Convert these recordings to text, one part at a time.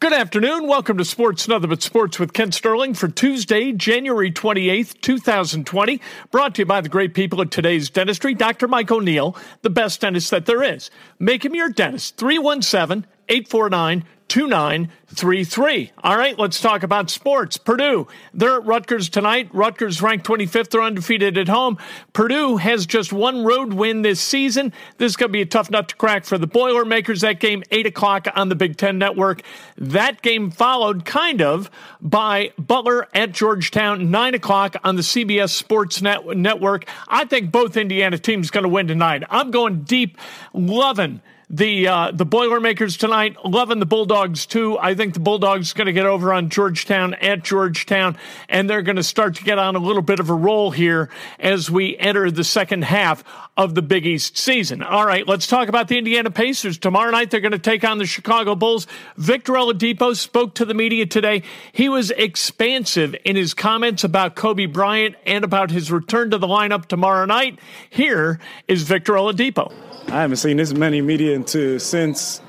Good afternoon. Welcome to Sports Nothing But Sports with Kent Sterling for Tuesday, January 28th, 2020. Brought to you by the great people at today's dentistry, Dr. Mike O'Neill, the best dentist that there is. Make him your dentist, 317 849 2933. All right, let's talk about sports. Purdue, they're at Rutgers tonight. Rutgers ranked 25th, they're undefeated at home. Purdue has just one road win this season. This is going to be a tough nut to crack for the Boilermakers. That game, 8 o'clock on the Big Ten Network. That game followed kind of by Butler at Georgetown, 9 o'clock on the CBS Sports Net- Network. I think both Indiana teams going to win tonight. I'm going deep, loving the uh, the Boilermakers tonight. Loving the Bulldogs too. I think the Bulldogs going to get over on Georgetown at Georgetown, and they're going to start to get on a little bit of a roll here as we enter the second half of the Big East season. All right, let's talk about the Indiana Pacers. Tomorrow night they're going to take on the Chicago Bulls. Victor Oladipo spoke to the media today. He was expansive in his comments about Kobe Bryant and about his return to the lineup tomorrow night. Here is Victor Oladipo. I haven't seen this many media into since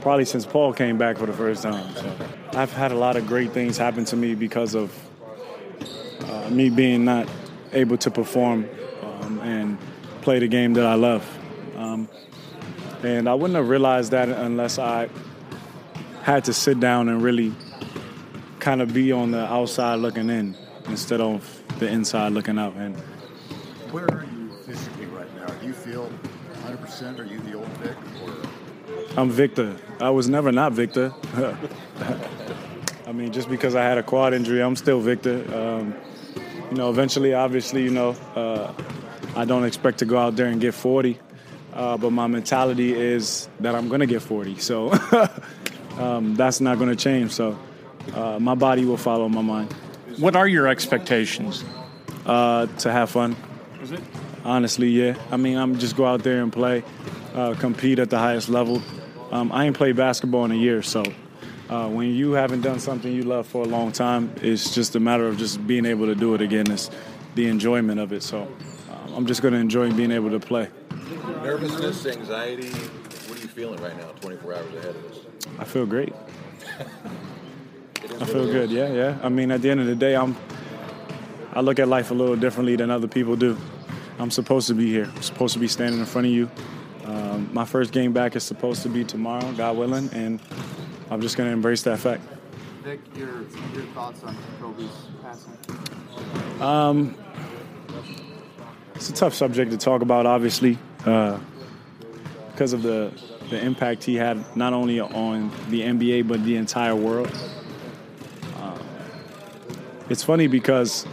probably since Paul came back for the first time. So I've had a lot of great things happen to me because of uh, me being not able to perform um, and play the game that I love. Um, and I wouldn't have realized that unless I had to sit down and really kind of be on the outside looking in instead of the inside looking out. And where are you physically right now? Do you feel 100%? Are you the old Vic? Or? I'm Victor. I was never not Victor. I mean, just because I had a quad injury, I'm still Victor. Um, you know, eventually, obviously, you know, uh, I don't expect to go out there and get 40, uh, but my mentality is that I'm going to get 40. So um, that's not going to change. So uh, my body will follow my mind. What are your expectations? Uh, to have fun. Is it? Honestly, yeah. I mean, I'm just go out there and play, uh, compete at the highest level. Um, I ain't played basketball in a year, so uh, when you haven't done something you love for a long time, it's just a matter of just being able to do it again. It's the enjoyment of it. So um, I'm just going to enjoy being able to play. Nervousness, anxiety. What are you feeling right now, 24 hours ahead of us? I feel great. I feel good. Yeah, yeah. I mean, at the end of the day, I'm. I look at life a little differently than other people do. I'm supposed to be here. I'm supposed to be standing in front of you. Um, my first game back is supposed to be tomorrow, God willing, and I'm just going to embrace that fact. Vic, your, your thoughts on Kobe's passing? Um, it's a tough subject to talk about, obviously, uh, because of the the impact he had not only on the NBA but the entire world. Uh, it's funny because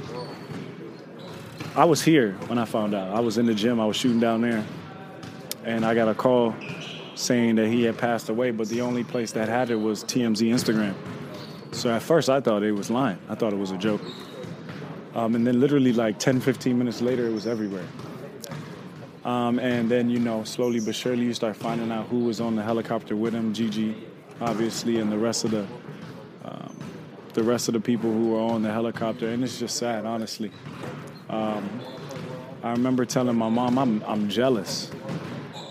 I was here when I found out. I was in the gym. I was shooting down there, and I got a call saying that he had passed away. But the only place that had it was TMZ Instagram. So at first I thought it was lying. I thought it was a joke. Um, and then literally like 10, 15 minutes later, it was everywhere. Um, and then, you know, slowly but surely you start finding out who was on the helicopter with him, Gigi, obviously, and the rest of the um, the rest of the people who were on the helicopter, and it's just sad, honestly. Um, I remember telling my mom, I'm, I'm jealous.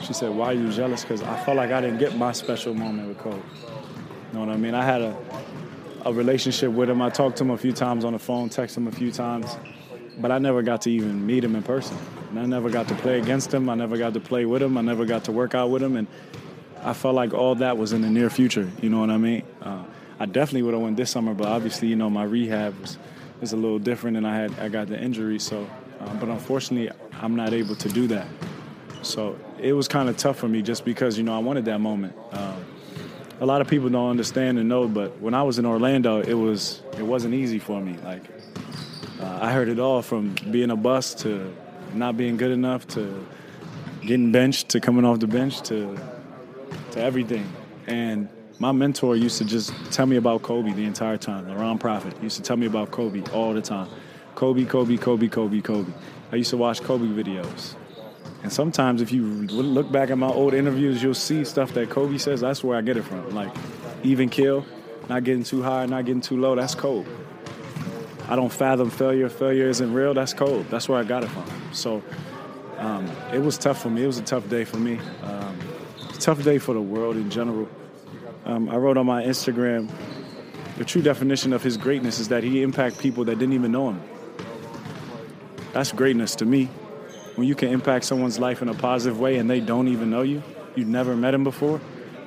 She said, Why are you jealous? Because I felt like I didn't get my special moment with Kobe. You know what I mean? I had a, a relationship with him. I talked to him a few times on the phone, texted him a few times, but I never got to even meet him in person. And I never got to play against him. I never got to play with him. I never got to work out with him. And I felt like all that was in the near future. You know what I mean? Uh, I definitely would have went this summer, but obviously, you know, my rehab was, was a little different, and I had I got the injury. So, uh, but unfortunately, I'm not able to do that. So it was kind of tough for me just because you know I wanted that moment. Um, a lot of people don't understand and know, but when I was in Orlando, it was it wasn't easy for me. Like uh, I heard it all from being a bus to not being good enough to getting benched to coming off the bench to to everything. And my mentor used to just tell me about Kobe the entire time. LaRon Profit used to tell me about Kobe all the time. Kobe, Kobe, Kobe, Kobe, Kobe. I used to watch Kobe videos. And sometimes, if you look back at my old interviews, you'll see stuff that Kobe says. That's where I get it from. Like, even kill, not getting too high, not getting too low. That's Kobe. I don't fathom failure. Failure isn't real. That's Kobe. That's where I got it from. So um, it was tough for me. It was a tough day for me. Um, tough day for the world in general. Um, I wrote on my Instagram the true definition of his greatness is that he impact people that didn't even know him. That's greatness to me when you can impact someone's life in a positive way and they don't even know you, you've never met him before,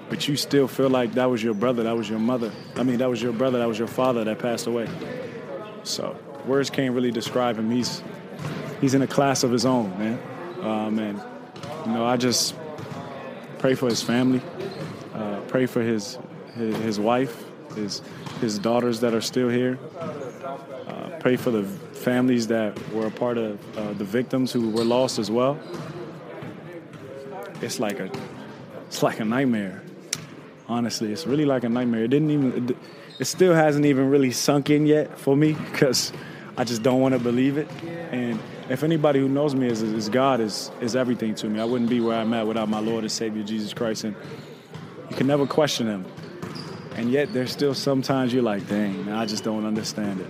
but you still feel like that was your brother, that was your mother. I mean, that was your brother, that was your father that passed away. So words can't really describe him. He's he's in a class of his own, man. Um, and you know, I just pray for his family, pray for his, his wife, his his daughters that are still here. Uh, pray for the families that were a part of uh, the victims who were lost as well. It's like a, it's like a nightmare. Honestly, it's really like a nightmare. It didn't even, it, it still hasn't even really sunk in yet for me because I just don't want to believe it. And if anybody who knows me is, is God is is everything to me. I wouldn't be where I'm at without my Lord and Savior Jesus Christ. And you can never question Him. And yet, there's still sometimes you're like, dang, I just don't understand it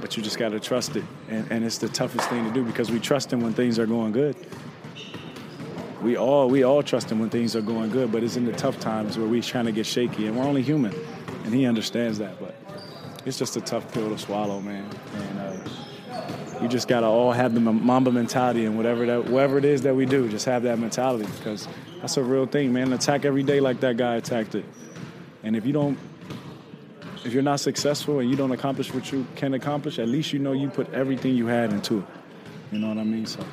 but you just got to trust it. And, and it's the toughest thing to do because we trust him when things are going good. We all we all trust him when things are going good, but it's in the tough times where we're trying to get shaky, and we're only human, and he understands that. But it's just a tough pill to swallow, man. And uh, just gotta all have the Mamba mentality, and whatever that whatever it is that we do, just have that mentality because that's a real thing, man. Attack every day like that guy attacked it, and if you don't if you're not successful and you don't accomplish what you can accomplish, at least you know you put everything you had into it. You know what I mean? So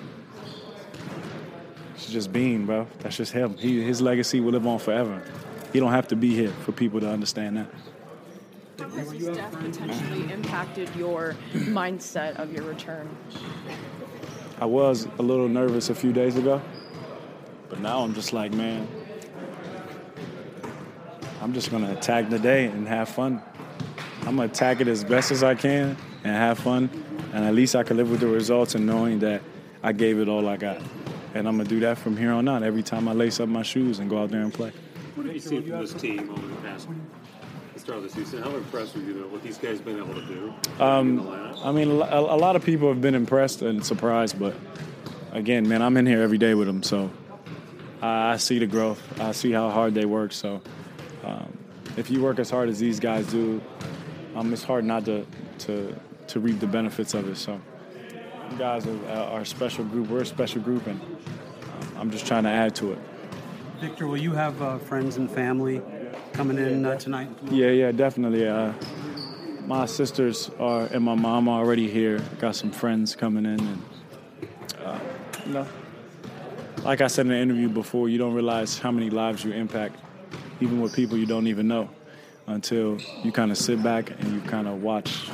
it's just being, bro. That's just him. He, his legacy will live on forever. He don't have to be here for people to understand that. How has his death potentially impacted your mindset of your return? I was a little nervous a few days ago, but now I'm just like, man, I'm just gonna attack the day and have fun. I'm gonna attack it as best as I can and have fun, and at least I can live with the results and knowing that I gave it all I got. And I'm gonna do that from here on out. Every time I lace up my shoes and go out there and play. What have you seen from this team over the past start of the season? How impressed were you with what these guys been able to do? Um, I mean, a, a lot of people have been impressed and surprised, but again, man, I'm in here every day with them, so I see the growth. I see how hard they work. So um, if you work as hard as these guys do, um, it's hard not to, to, to reap the benefits of it. So, you guys are, are a special group. We're a special group, and um, I'm just trying to add to it. Victor, will you have uh, friends and family coming in uh, tonight? Yeah, yeah, definitely. Uh, my sisters are and my mom are already here. Got some friends coming in, and uh, you know, like I said in the interview before, you don't realize how many lives you impact, even with people you don't even know until you kind of sit back and you kind of watch.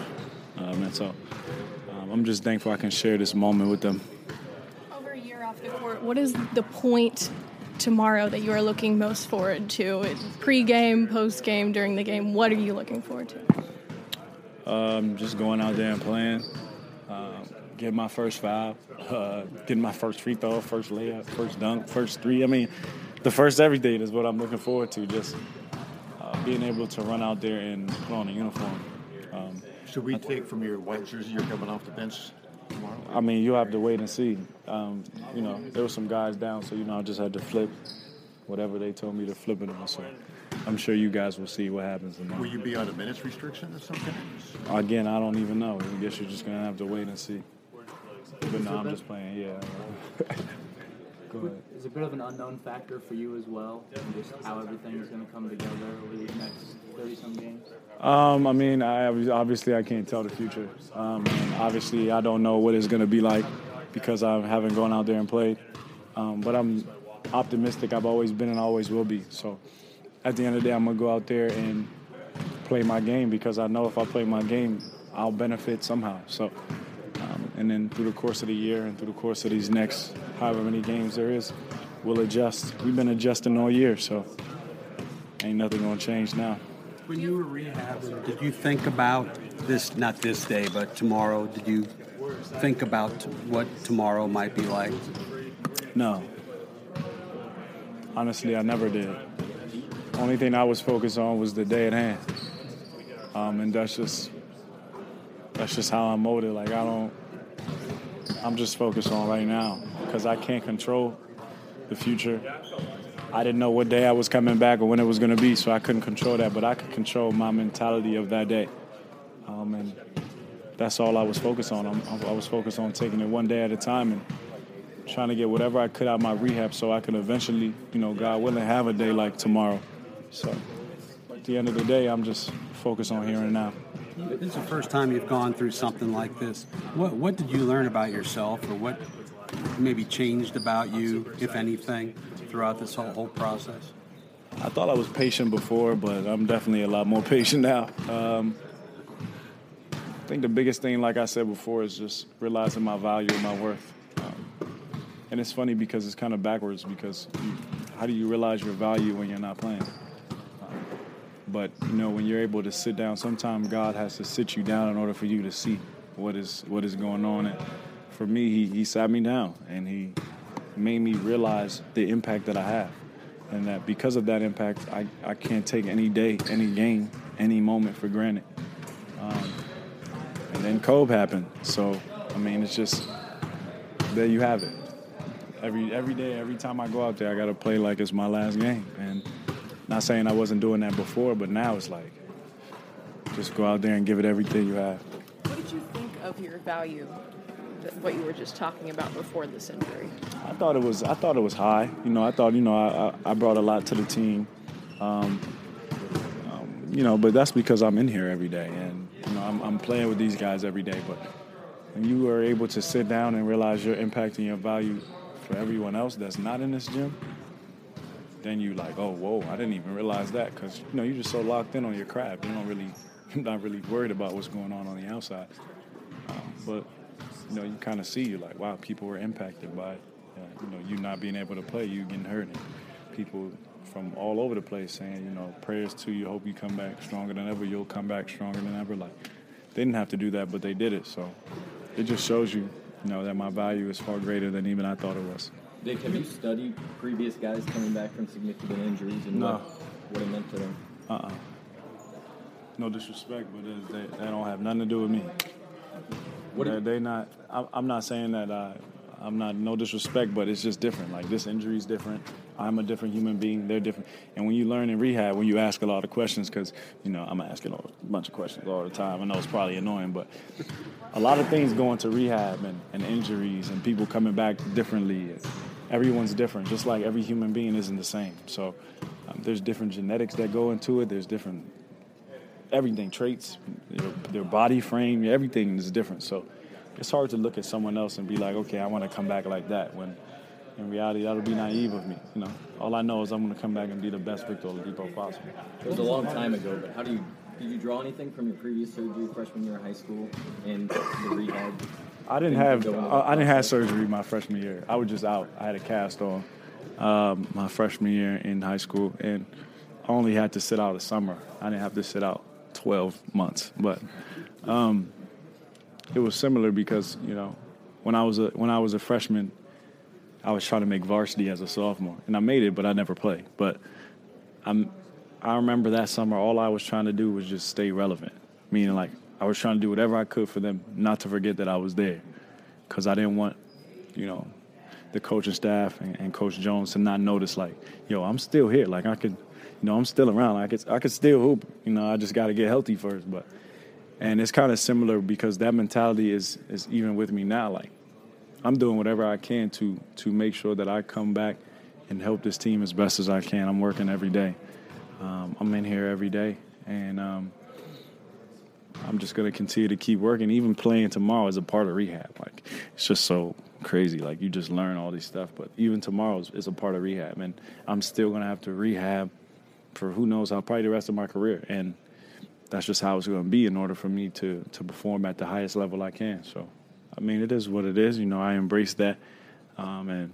Um, and so um, I'm just thankful I can share this moment with them. Over a year off the court, what is the point tomorrow that you are looking most forward to? Pre-game, post-game, during the game, what are you looking forward to? Um, just going out there and playing, getting my first five, uh, getting my first free throw, first layup, first dunk, first three. I mean, the first everything is what I'm looking forward to. Just being able to run out there and put on a uniform. Um, Should we take from your white jersey you're coming off the bench tomorrow? I mean, you have to wait and see. Um, you know, there were some guys down, so you know, I just had to flip whatever they told me to flip it on. So I'm sure you guys will see what happens tomorrow. Will you be on a minutes restriction or something? Again, I don't even know. I guess you're just gonna have to wait and see. But no, I'm just playing. Yeah. Go ahead. Is a bit of an unknown factor for you as well, and just how everything is going to come together over these next 30 some games? Um, I mean, I obviously I can't tell the future. Um, obviously, I don't know what it's going to be like because I haven't gone out there and played. Um, but I'm optimistic. I've always been and always will be. So, at the end of the day, I'm gonna go out there and play my game because I know if I play my game, I'll benefit somehow. So, and then through the course of the year and through the course of these next however many games there is, we'll adjust. We've been adjusting all year, so ain't nothing gonna change now. When you were rehabbing, did you think about this, not this day, but tomorrow? Did you think about what tomorrow might be like? No. Honestly, I never did. Only thing I was focused on was the day at hand, um, and that's just that's just how I'm molded. Like I don't, I'm just focused on right now because I can't control the future. I didn't know what day I was coming back or when it was going to be, so I couldn't control that. But I could control my mentality of that day, um, and that's all I was focused on. I'm, I was focused on taking it one day at a time and trying to get whatever I could out of my rehab so I could eventually, you know, God willing, have a day like tomorrow. So at the end of the day, I'm just focused on here and now. This is the first time you've gone through something like this. What what did you learn about yourself, or what maybe changed about you, if anything, throughout this whole whole process? I thought I was patient before, but I'm definitely a lot more patient now. Um, I think the biggest thing, like I said before, is just realizing my value and my worth. Um, and it's funny because it's kind of backwards because you, how do you realize your value when you're not playing? But you know, when you're able to sit down, sometimes God has to sit you down in order for you to see what is what is going on. And for me, he, he sat me down and he made me realize the impact that I have. And that because of that impact, I, I can't take any day, any game, any moment for granted. Um, and then Kobe happened. So, I mean, it's just, there you have it. Every, every day, every time I go out there, I got to play like it's my last game. And not saying I wasn't doing that before, but now it's like, just go out there and give it everything you have. What did you think of your value what you were just talking about before this injury? I thought it was I thought it was high. You know, I thought you know I, I brought a lot to the team. Um, um, you know, but that's because I'm in here every day, and you know I'm, I'm playing with these guys every day. But when you are able to sit down and realize your impact and your value for everyone else that's not in this gym, then you like, oh, whoa, I didn't even realize that because you know you're just so locked in on your craft. You don't really, you're not really worried about what's going on on the outside. Um, but you know, you kind of see you like, wow, people were impacted by, uh, you know, you not being able to play, you getting hurt, and people from all over the place saying, you know, prayers to you, hope you come back stronger than ever. You'll come back stronger than ever. Like, they didn't have to do that, but they did it. So it just shows you, you know, that my value is far greater than even I thought it was. Dick, have you studied previous guys coming back from significant injuries and no. what, what it meant to them? Uh-uh. No disrespect, but they, they don't have nothing to do with me. What they, they not. I'm not saying that I, I'm not no disrespect, but it's just different. Like this injury is different. I'm a different human being. They're different. And when you learn in rehab, when you ask a lot of questions, because you know I'm asking a bunch of questions all the time. I know it's probably annoying, but a lot of things go into rehab and, and injuries and people coming back differently. Everyone's different, just like every human being isn't the same. So um, there's different genetics that go into it. There's different everything, traits, their body frame, everything is different. So it's hard to look at someone else and be like, okay, I want to come back like that. When in reality, that'll be naive of me. You know, all I know is I'm going to come back and be the best Victor Oladipo possible. It was a long time ago, but how do you did you draw anything from your previous surgery freshman year of high school and the rehab? I didn't have I, I didn't have surgery my freshman year. I was just out. I had a cast on um, my freshman year in high school, and I only had to sit out a summer. I didn't have to sit out 12 months. But um, it was similar because you know when I was a when I was a freshman, I was trying to make varsity as a sophomore, and I made it, but I never played. But I'm I remember that summer, all I was trying to do was just stay relevant. Meaning, like, I was trying to do whatever I could for them not to forget that I was there. Because I didn't want, you know, the coaching staff and, and, Coach Jones to not notice, like, yo, I'm still here. Like, I could, you know, I'm still around. I could, I could still hoop. You know, I just got to get healthy first. But, and it's kind of similar because that mentality is is even with me now. Like, I'm doing whatever I can to to make sure that I come back and help this team as best as I can. I'm working every day. Um, I'm in here every day, and um, I'm just gonna continue to keep working. Even playing tomorrow is a part of rehab. Like it's just so crazy. Like you just learn all these stuff. But even tomorrow is, is a part of rehab, and I'm still gonna have to rehab for who knows how probably the rest of my career. And that's just how it's gonna be in order for me to to perform at the highest level I can. So, I mean, it is what it is. You know, I embrace that, um, and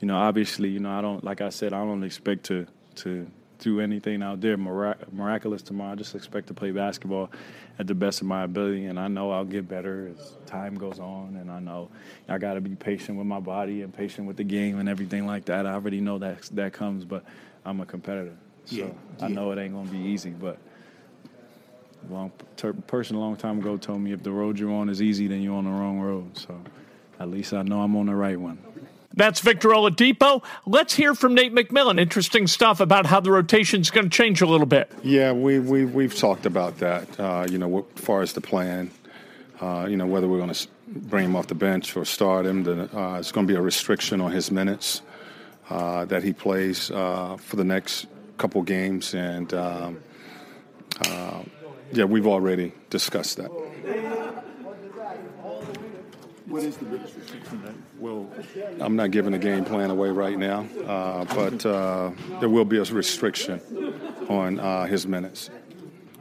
you know, obviously, you know, I don't like I said, I don't expect to to do anything out there mirac- miraculous tomorrow. I just expect to play basketball at the best of my ability, and I know I'll get better as time goes on. And I know I got to be patient with my body and patient with the game and everything like that. I already know that that comes, but I'm a competitor, so yeah. I know it ain't gonna be easy. But long ter- person a long time ago told me if the road you're on is easy, then you're on the wrong road. So at least I know I'm on the right one. That's Victor Oladipo. Let's hear from Nate McMillan. Interesting stuff about how the rotation is going to change a little bit. Yeah, we, we, we've talked about that, uh, you know, as far as the plan, uh, you know, whether we're going to bring him off the bench or start him. The, uh, it's going to be a restriction on his minutes uh, that he plays uh, for the next couple games. And, um, uh, yeah, we've already discussed that. What is the biggest restriction that will? I'm not giving the game plan away right now, uh, but uh, there will be a restriction on uh, his minutes.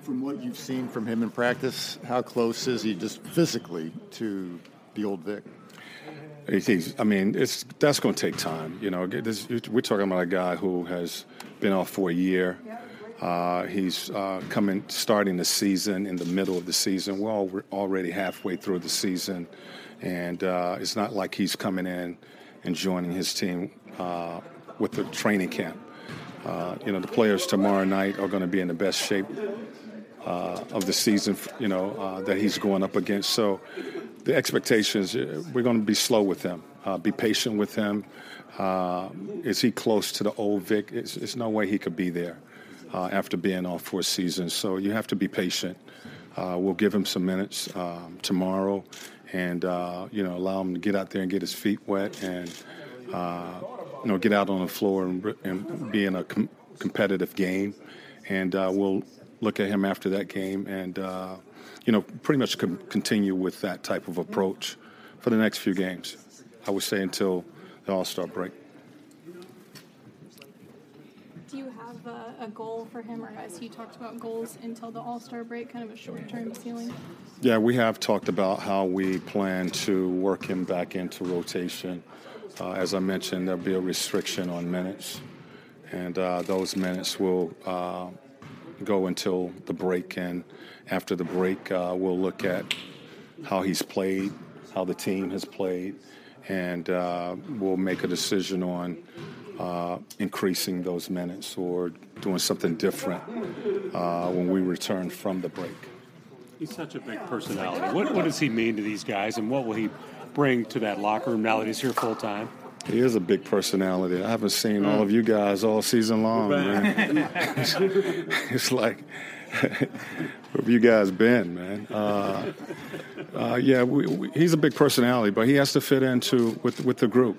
From what you've seen from him in practice, how close is he just physically to the old Vic? He's, I mean, it's that's going to take time. You know, this, we're talking about a guy who has been off for a year. Uh, he's uh, coming, starting the season in the middle of the season. We're all, already halfway through the season and uh, it's not like he's coming in and joining his team uh, with the training camp. Uh, you know, the players tomorrow night are going to be in the best shape uh, of the season. You know that he's going up against. So the expectations we're going to be slow with him. be patient with him. is he close to the old Vic? It's, it's no way he could be there after being off for a season. So you have to be patient. we'll give him some minutes um, tomorrow and uh, you know allow him to get out there and get his feet wet and uh, you know get out on the floor and, and be in a com- competitive game. And uh, we'll look at him after that game and uh, you know pretty much com- continue with that type of approach for the next few games. I would say until the All Star break. Do you have a, a, goal for him, or has he talked about goals until the All Star break, kind of a short term ceiling? Yeah, we have talked about how we plan to work him back into rotation. Uh, as I mentioned, there'll be a restriction on minutes, and uh, those minutes will uh, go until the break. And after the break, uh, we'll look at how he's played, how the team has played, and uh, we'll make a decision on uh, increasing those minutes or doing something different uh, when we return from the break. He's such a big personality. What, what does he mean to these guys, and what will he bring to that locker room now that he's here full time? He is a big personality. I haven't seen all of you guys all season long, man. it's like, where have you guys been, man? Uh, uh, yeah, we, we, he's a big personality, but he has to fit into with with the group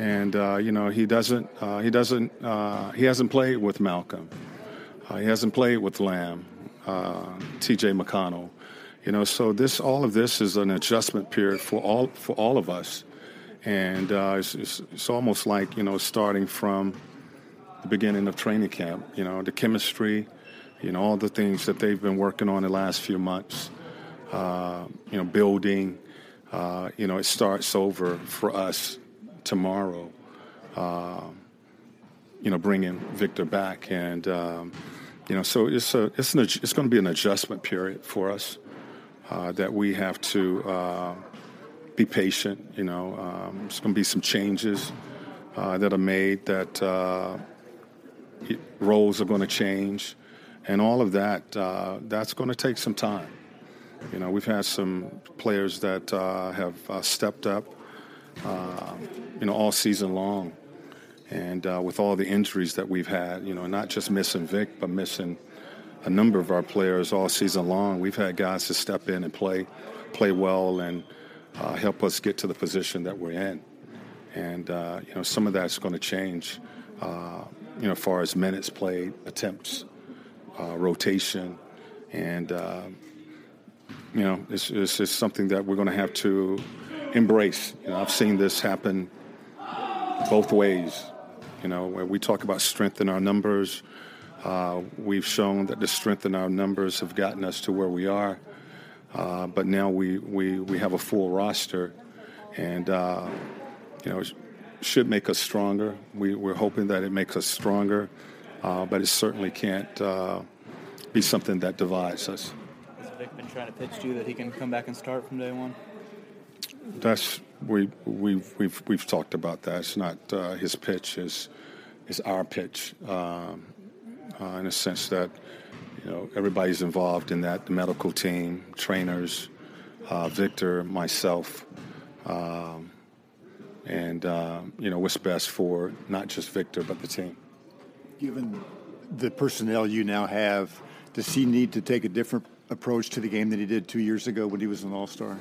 and uh, you know he doesn't uh, he doesn't uh, he hasn't played with Malcolm, uh, he hasn't played with Lamb, uh, T.J. McConnell, you know. So this all of this is an adjustment period for all for all of us, and uh, it's, it's, it's, almost like you know starting from the beginning of training camp. You know the chemistry, you know all the things that they've been working on the last few months. you know building. you know it starts over for us tomorrow, uh, you know, bringing Victor back, and um, you know, so it's a it's an it's going to be an adjustment period for us uh, that we have to uh, be patient. You know, um, going to be some changes uh, that are made that roles are going to change, and all of that. Uh, that's going to take some time. You know, we've had some players that uh, have uh, stepped up, uh, you know, all season long, and uh, with all the injuries that we've had, you know, not just missing Vic, but missing a number of our players all season long. We've had guys to step in and play, play well, and uh, help us get to the position that we're in. And uh, you know, some of that's going to change. Uh, you know, far as minutes played, attempts, uh, rotation, and uh, you know, it's, it's something that we're going to have to embrace. You know, I've seen this happen both ways. You know, where we talk about strength in our numbers, uh, we've shown that the strength in our numbers have gotten us to where we are. Uh, but now we, we, we have a full roster, and uh, you know, should make us stronger. We, we're hoping that it makes us stronger, uh, but it certainly can't uh, be something that divides us. Has Vic been trying to pitch to you that he can come back and start from day one? That's we we've we've we've talked about that. It's not uh, his pitch; is is our pitch. Um, uh, in a sense that you know everybody's involved in that the medical team, trainers, uh, Victor, myself, um, and uh, you know what's best for not just Victor but the team. Given the personnel you now have, does he need to take a different approach to the game than he did two years ago when he was an All Star?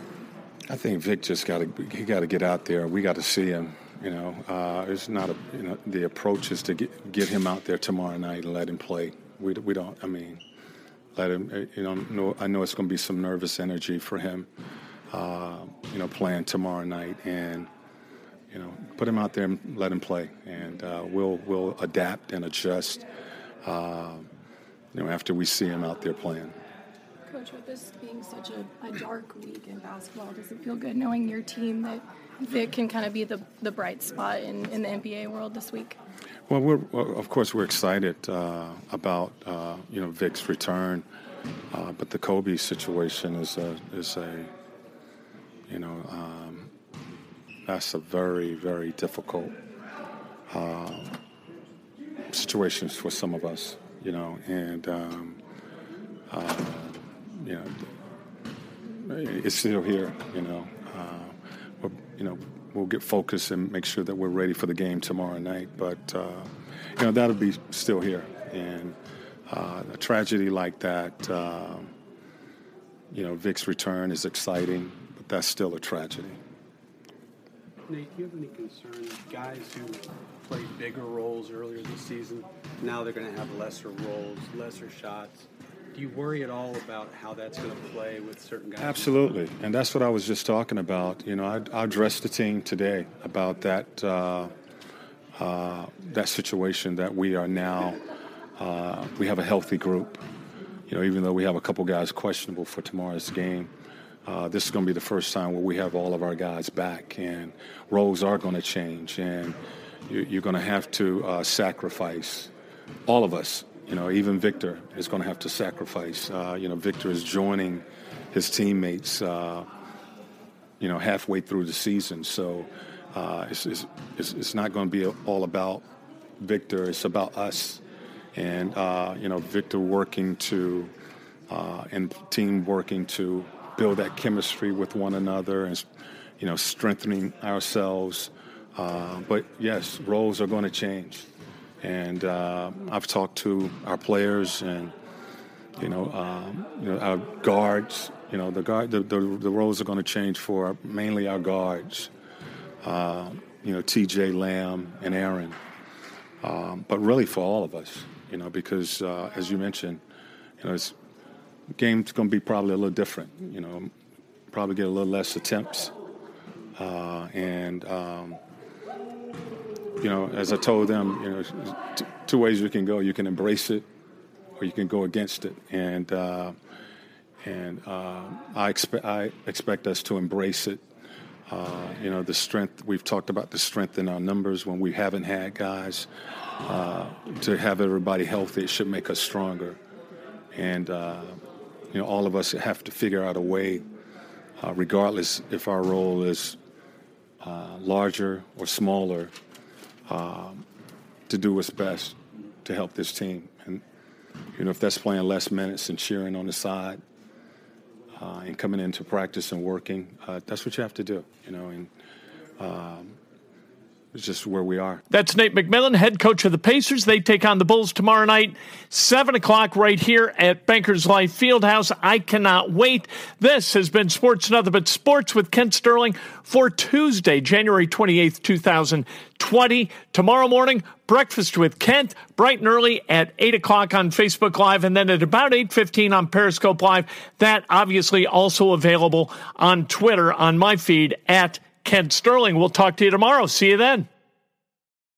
I think Vic just got to he got to get out there. We got to see him. You know, uh, it's not a you know the approach is to get get him out there tomorrow night and let him play. We we don't. I mean, let him. Uh, you know, know I know it's going to be some nervous energy for him. Uh, you know, playing tomorrow night and you know put him out there and let him play, and uh, we'll we'll adapt and adjust. Uh, you know, after we see him out there playing. Coach, with this being such a, a dark week in basketball, does it feel good knowing your team that Vic can kind of be the, the bright spot in, in the NBA world this week? Well, we're, of course, we're excited uh, about uh, you know Vic's return, uh, but the Kobe situation is a is a you know um, that's a very very difficult uh, situation for some of us, you know, and um, uh, you know it's still here, you know you know, we'll get focused and make sure that we're ready for the game tomorrow night. But uh, you know, that'll be still here, and uh, a tragedy like that, uh, you know, Vic's return is exciting, but that's still a tragedy. Nate, do you have any concern guys who played bigger roles earlier this season now they're going to have lesser roles, lesser shots? You worry at all about how that's going to play with certain guys? Absolutely, and that's what I was just talking about. You know, I, I addressed the team today about that uh, uh, that situation that we are now. Uh, we have a healthy group. You know, even though we have a couple guys questionable for tomorrow's game, uh, this is going to be the first time where we have all of our guys back, and roles are going to change, and you, are going to have to uh, sacrifice all of us you know, even Victor is going to have to sacrifice. Uh, you know, Victor is joining his teammates, uh, you know, halfway through the season. So uh, it's, it's, it's, not going to be all about Victor. It's about us. And, uh, you know, Victor working to, uh, and team working to build that chemistry with one another and, you know, strengthening ourselves. Uh, but yes, roles are going to change. And uh, I've talked to our players and you know, um, you know our guards. You know, the guard, the, the, the roles are going to change for mainly our guards. Uh, you know, T.J. Lamb and Aaron, um, but really for all of us. You know, because uh, as you mentioned, you know, this game's going to be probably a little different. You know, probably get a little less attempts, uh, and um, you know, as I told them, you know, t- two ways you can go. You can embrace it, or you can go against it. And uh, and uh, I expect I expect us to embrace it. Uh, you know, the strength we've talked about the strength in our numbers when we haven't had guys. Uh, to have everybody healthy, it should make us stronger. And uh, you know, all of us have to figure out a way, uh, regardless if our role is larger or smaller um, to do what's best to help this team. And you know, if that's playing less minutes and cheering on the side uh, and coming into practice and working, uh, that's what you have to do. You know, and um, it's just where we are. That's Nate McMillan, head coach of the Pacers. They take on the Bulls tomorrow night, 7 o'clock, right here at Bankers Life Fieldhouse. I cannot wait. This has been Sports Nothing But Sports with Kent Sterling for Tuesday, January 28th, 2020. Tomorrow morning, breakfast with Kent, bright and early at 8 o'clock on Facebook Live, and then at about 8.15 on Periscope Live. That obviously also available on Twitter on my feed at Kent Sterling. We'll talk to you tomorrow. See you then.